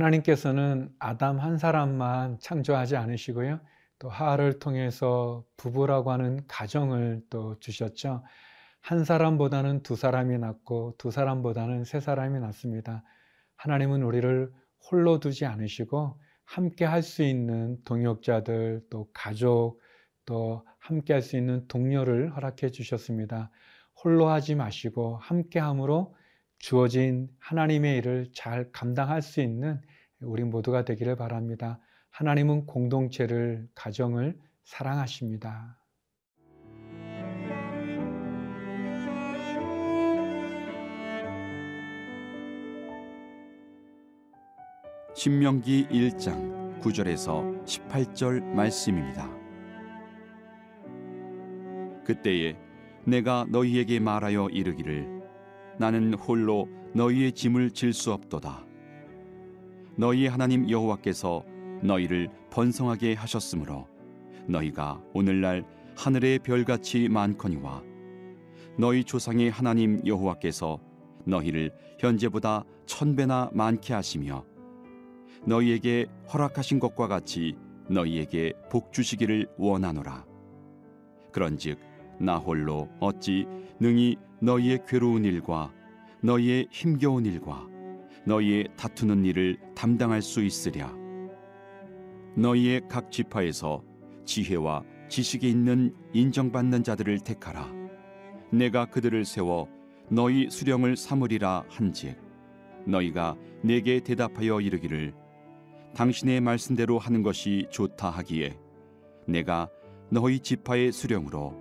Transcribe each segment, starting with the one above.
하나님께서는 아담 한 사람만 창조하지 않으시고요. 또 하하를 통해서 부부라고 하는 가정을 또 주셨죠. 한 사람보다는 두 사람이 낫고 두 사람보다는 세 사람이 낫습니다. 하나님은 우리를 홀로 두지 않으시고 함께 할 수 있는 동역자들 또 가족 또 함께 할 수 있는 동료를 허락해 주셨습니다. 홀로 하지 마시고 함께 함으로 주어진 하나님의 일을 잘 감당할 수 있는 우리 모두가 되기를 바랍니다. 하나님은 공동체를, 가정을 사랑하십니다. 신명기 1장 9절에서 18절 말씀입니다. 그때에 내가 너희에게 말하여 이르기를 나는 홀로 너희의 짐을 질 수 없도다. 너희 하나님 여호와께서 너희를 번성하게 하셨으므로 너희가 오늘날 하늘의 별같이 많거니와 너희 조상의 하나님 여호와께서 너희를 현재보다 천 배나 많게 하시며 너희에게 허락하신 것과 같이 너희에게 복 주시기를 원하노라. 그런즉 나 홀로 어찌 능히 너희의 괴로운 일과 너희의 힘겨운 일과 너희의 다투는 일을 담당할 수 있으랴. 너희의 각 지파에서 지혜와 지식이 있는 인정받는 자들을 택하라. 내가 그들을 세워 너희 수령을 삼으리라 한즉 너희가 내게 대답하여 이르기를 당신의 말씀대로 하는 것이 좋다 하기에 내가 너희 지파의 수령으로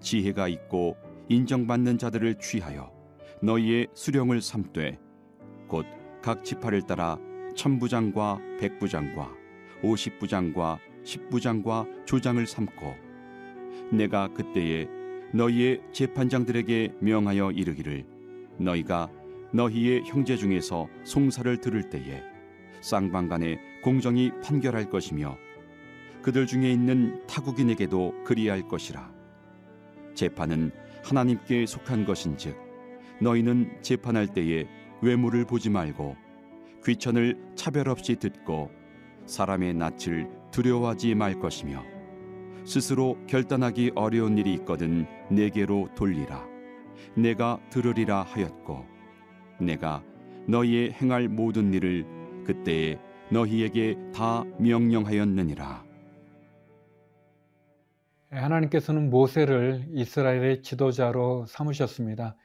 지혜가 있고 인정받는 자들을 취하여 너희의 수령을 삼되 곧 각 지파를 따라 천부장과 백부장과 오십부장과 십부장과 조장을 삼고 내가 그때에 너희의 재판장들에게 명하여 이르기를 너희가 너희의 형제 중에서 송사를 들을 때에 쌍방간에 공정이 판결할 것이며 그들 중에 있는 타국인에게도 그리할 것이라. 재판은 하나님께 속한 것인즉 너희는 재판할 때에 외모를 보지 말고 귀천을 차별 없이 듣고 사람의 낯을 두려워하지 말 것이며 스스로 결단하기 어려운 일이 있거든 내게로 돌리라 내가 들으리라 하였고 내가 너희의 행할 모든 일을 그때에 너희에게 다 명령하였느니라 하나님께서는 모세를 이스라엘의 지도자로 삼으셨습니다.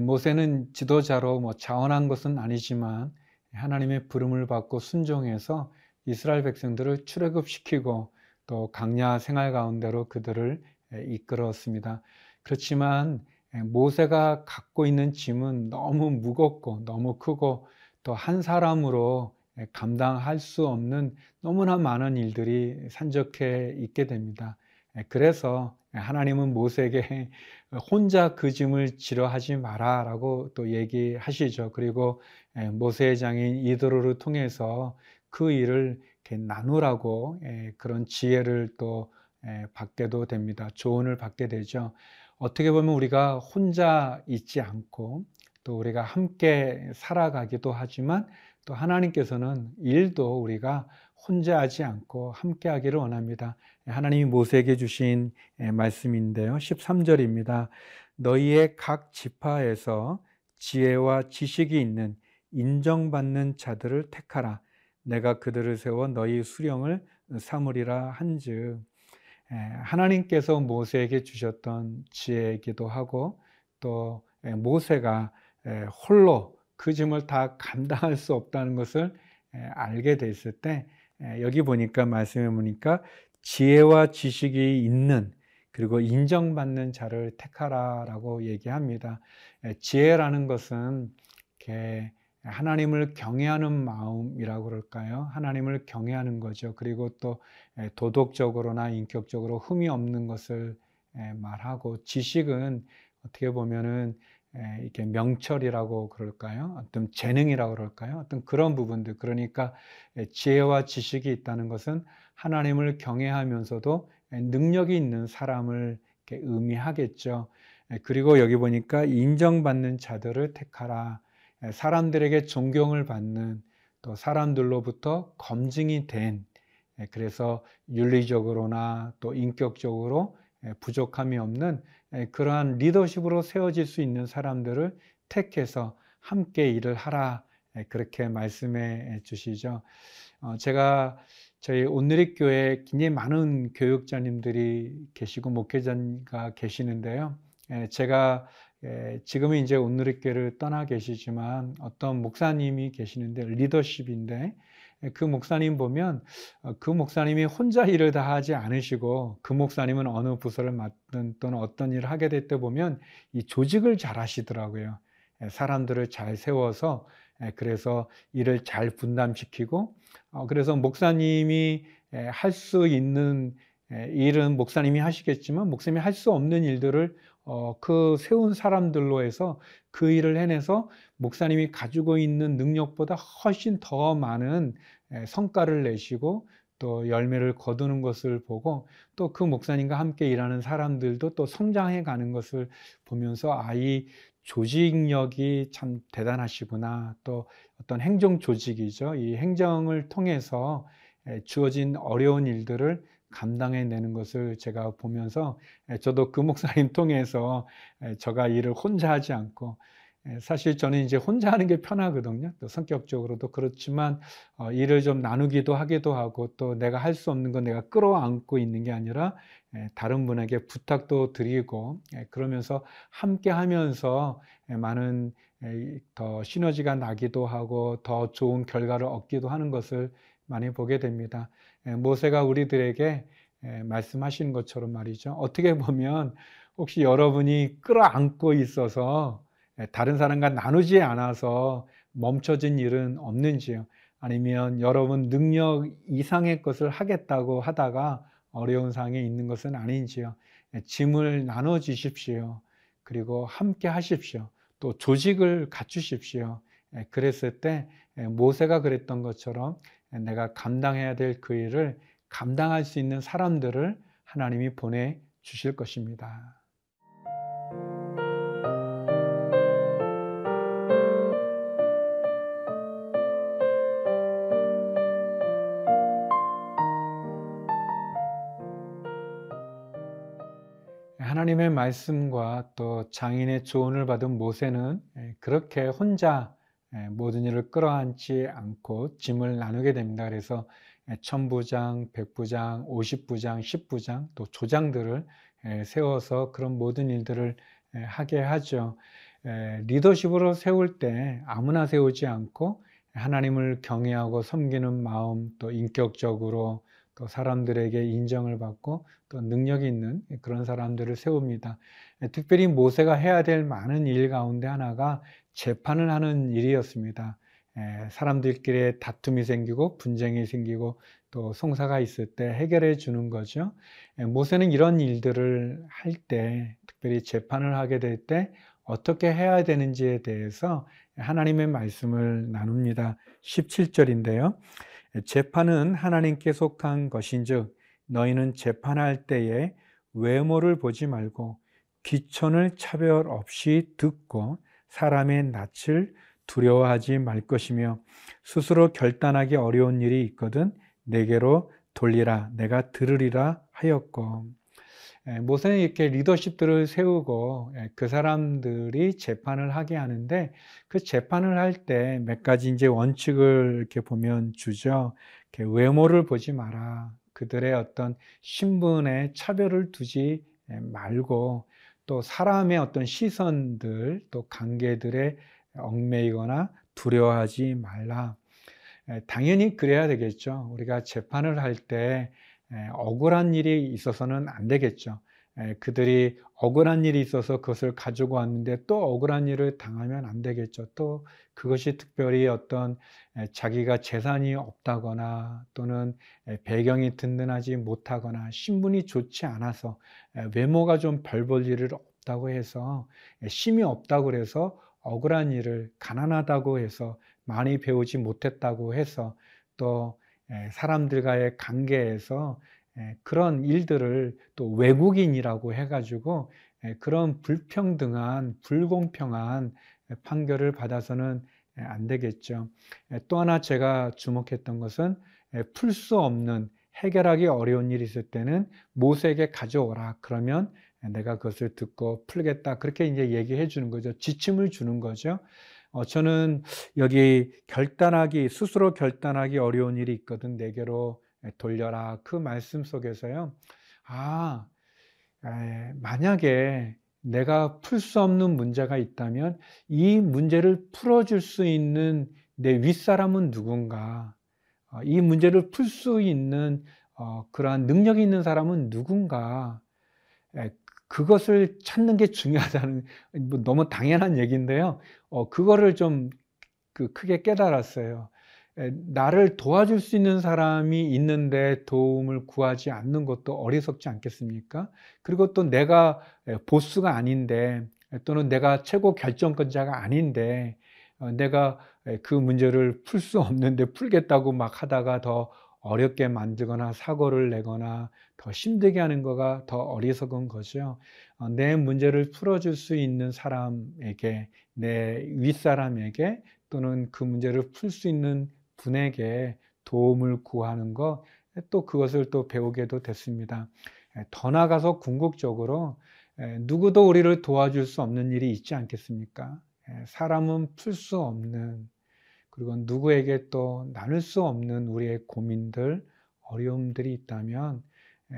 모세는 지도자로 뭐 자원한 것은 아니지만 하나님의 부름을 받고 순종해서 이스라엘 백성들을 출애굽시키고 또 강야 생활 가운데로 그들을 이끌었습니다. 그렇지만 모세가 갖고 있는 짐은 너무 무겁고 너무 크고 또 한 사람으로 감당할 수 없는 너무나 많은 일들이 산적해 있게 됩니다. 그래서 하나님은 모세에게 혼자 그 짐을 지러 하지 마라 라고 또 얘기하시죠. 그리고 모세의 장인 이드로를 통해서 그 일을 나누라고 그런 지혜를 또 받게도 됩니다. 조언을 받게 되죠. 어떻게 보면 우리가 혼자 있지 않고 또 우리가 함께 살아가기도 하지만 또 하나님께서는 일도 우리가 혼자 하지 않고 함께 하기를 원합니다. 하나님이 모세에게 주신 말씀인데요. 13절입니다. 너희의 각 지파에서 지혜와 지식이 있는 인정받는 자들을 택하라. 내가 그들을 세워 너희 수령을 삼으리라 한즉 하나님께서 모세에게 주셨던 지혜이기도 하고 또 모세가 홀로 그 짐을 다 감당할 수 없다는 것을 알게 됐을 때 여기 보니까 말씀해 보니까 지혜와 지식이 있는 그리고 인정받는 자를 택하라라고 얘기합니다. 지혜라는 것은 하나님을 경외하는 마음이라고 그럴까요? 하나님을 경외하는 거죠. 그리고 또 도덕적으로나 인격적으로 흠이 없는 것을 말하고 지식은 어떻게 보면은 이렇게 명철이라고 그럴까요? 어떤 재능이라고 그럴까요? 어떤 그런 부분들. 그러니까 지혜와 지식이 있다는 것은 하나님을 경외하면서도 능력이 있는 사람을 의미하겠죠. 그리고 여기 보니까 인정받는 자들을 택하라. 사람들에게 존경을 받는 또 사람들로부터 검증이 된 예, 그래서 윤리적으로나 또 인격적으로 예, 부족함이 없는 예, 그러한 리더십으로 세워질 수 있는 사람들을 택해서 함께 일을 하라 그렇게 말씀해 주시죠. 어, 제가 저희 온누리교회 굉장히 많은 교육자님들이 계시고 목회자가 계시는데요. 제가 지금은 이제 온누리교회를 떠나 계시지만 어떤 목사님이 계시는데 리더십인데 그 목사님 보면 어, 그 목사님이 혼자 일을 다 하지 않으시고 그 목사님은 어느 부서를 맡든 또는 어떤 일을 하게 될 때 보면 이 조직을 잘 하시더라고요. 사람들을 잘 세워서 그래서 일을 잘 분담시키고 어, 그래서 목사님이 할 수 있는 일은 목사님이 하시겠지만 목사님이 할 수 없는 일들을 어, 그 세운 사람들로 해서 그 일을 해내서 목사님이 가지고 있는 능력보다 훨씬 더 많은 성과를 내시고 또 열매를 거두는 것을 보고 또 그 목사님과 함께 일하는 사람들도 또 성장해 가는 것을 보면서 아, 이 조직력이 참 대단하시구나. 또 어떤 행정 조직이죠. 이 행정을 통해서 주어진 어려운 일들을 감당해내는 것을 제가 보면서 저도 그 목사님 통해서 저가 일을 혼자 하지 않고 사실 저는 이제 혼자 하는 게 편하거든요. 또 성격적으로도 그렇지만 어, 일을 좀 나누기도 하기도 하고 또 내가 할 수 없는 건 내가 끌어안고 있는 게 아니라 다른 분에게 부탁도 드리고 그러면서 함께 하면서 많은 더 시너지가 나기도 하고 더 좋은 결과를 얻기도 하는 것을 많이 보게 됩니다. 모세가 우리들에게 말씀하시는 것처럼 말이죠. 어떻게 보면 혹시 여러분이 끌어안고 있어서 다른 사람과 나누지 않아서 멈춰진 일은 없는지요? 아니면 여러분 능력 이상의 것을 하겠다고 하다가 어려운 상황에 있는 것은 아닌지요? 짐을 나눠 주십시오. 그리고 함께 하십시오. 또 조직을 갖추십시오. 그랬을 때 모세가 그랬던 것처럼 내가 감당해야 될 그 일을 감당할 수 있는 사람들을 하나님이 보내 주실 것입니다. 하나님의 말씀과 또 장인의 조언을 받은 모세는 그렇게 혼자 모든 일을 끌어안지 않고 짐을 나누게 됩니다. 그래서 천부장, 백부장, 오십부장, 십부장 또 조장들을 세워서 그런 모든 일들을 하게 하죠. 리더십으로 세울 때 아무나 세우지 않고 하나님을 경외하고 섬기는 마음 또 인격적으로 또 사람들에게 인정을 받고 또 능력이 있는 그런 사람들을 세웁니다. 특별히 모세가 해야 될 많은 일 가운데 하나가 재판을 하는 일이었습니다. 사람들끼리 다툼이 생기고 분쟁이 생기고 또 송사가 있을 때 해결해 주는 거죠. 모세는 이런 일들을 할 때, 특별히 재판을 하게 될 때 어떻게 해야 되는지에 대해서 하나님의 말씀을 나눕니다. 17절인데요. 재판은 하나님께 속한 것인즉 너희는 재판할 때에 외모를 보지 말고 귀천을 차별 없이 듣고 사람의 낯을 두려워하지 말 것이며 스스로 결단하기 어려운 일이 있거든 내게로 돌리라 내가 들으리라 하였고 모세는 이렇게 리더십들을 세우고 그 사람들이 재판을 하게 하는데 그 재판을 할 때 몇 가지 이제 원칙을 이렇게 보면 주죠. 이렇게 외모를 보지 마라. 그들의 어떤 신분에 차별을 두지 말고 또 사람의 어떤 시선들 또 관계들에 얽매이거나 두려워하지 말라. 당연히 그래야 되겠죠. 우리가 재판을 할 때 억울한 일이 있어서는 안 되겠죠. 그들이 억울한 일이 있어서 그것을 가지고 왔는데 또 억울한 일을 당하면 안 되겠죠. 또 그것이 특별히 어떤 자기가 재산이 없다거나 또는 배경이 든든하지 못하거나 신분이 좋지 않아서 외모가 좀 별 볼 일을 없다고 해서 심이 없다고 해서 억울한 일을 가난하다고 해서 많이 배우지 못했다고 해서 또 사람들과의 관계에서 그런 일들을 또 외국인이라고 해가지고 그런 불평등한 불공평한 판결을 받아서는 예, 안 되겠죠. 예, 또 하나 제가 주목했던 것은 예, 풀수 없는 해결하기 어려운 일이 있을 때는 모세에게 가져오라. 그러면 내가 그것을 듣고 풀겠다. 그렇게 이제 얘기해 주는 거죠. 지침을 주는 거죠. 어, 저는 여기 결단하기, 스스로 결단하기 어려운 일이 있거든. 내게로 돌려라. 그 말씀 속에서요. 아, 에, 만약에 내가 풀 수 없는 문제가 있다면 이 문제를 풀어줄 수 있는 내 윗사람은 누군가? 어, 이 문제를 풀 수 있는 어, 그러한 능력이 있는 사람은 누군가? 그것을 찾는 게 중요하다는 뭐 너무 당연한 얘기인데요. 어, 그거를 좀 그 크게 깨달았어요. 나를 도와줄 수 있는 사람이 있는데 도움을 구하지 않는 것도 어리석지 않겠습니까? 그리고 또 내가 보스가 아닌데 또는 내가 최고 결정권자가 아닌데 어, 내가 그 문제를 풀 수 없는데 풀겠다고 막 하다가 더 어렵게 만들거나 사고를 내거나 더 힘들게 하는 거가 더 어리석은 거죠. 어, 내 문제를 풀어줄 수 있는 사람에게, 내 윗사람에게 또는 그 문제를 풀 수 있는 분에게 도움을 구하는 것, 또 그것을 또 배우게도 됐습니다. 더 나아가서 궁극적으로 누구도 우리를 도와줄 수 없는 일이 있지 않겠습니까? 사람은 풀 수 없는 그리고 누구에게 또 나눌 수 없는 우리의 고민들, 어려움들이 있다면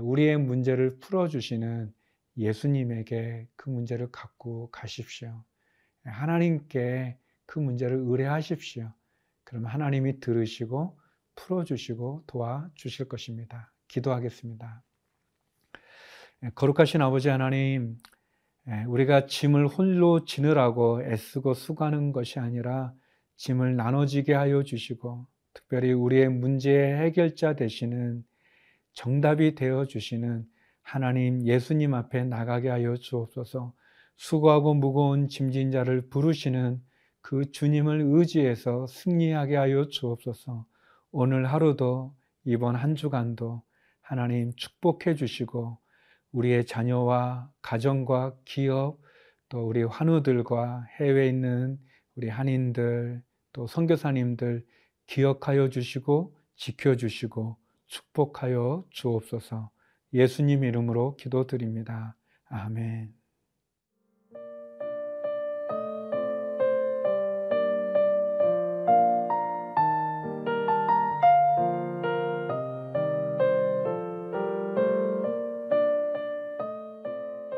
우리의 문제를 풀어주시는 예수님에게 그 문제를 갖고 가십시오. 하나님께 그 문제를 의뢰하십시오. 그러면 하나님이 들으시고 풀어주시고 도와주실 것입니다. 기도하겠습니다. 거룩하신 아버지 하나님, 우리가 짐을 홀로 지느라고 애쓰고 수고하는 것이 아니라 짐을 나눠지게 하여 주시고 특별히 우리의 문제의 해결자 되시는 정답이 되어 주시는 하나님 예수님 앞에 나가게 하여 주옵소서. 수고하고 무거운 짐진 자를 부르시는 그 주님을 의지해서 승리하게 하여 주옵소서. 오늘 하루도 이번 한 주간도 하나님 축복해 주시고 우리의 자녀와 가정과 기업 또 우리 환우들과 해외에 있는 우리 한인들 또 선교사님들 기억하여 주시고 지켜 주시고 축복하여 주옵소서. 예수님 이름으로 기도드립니다. 아멘.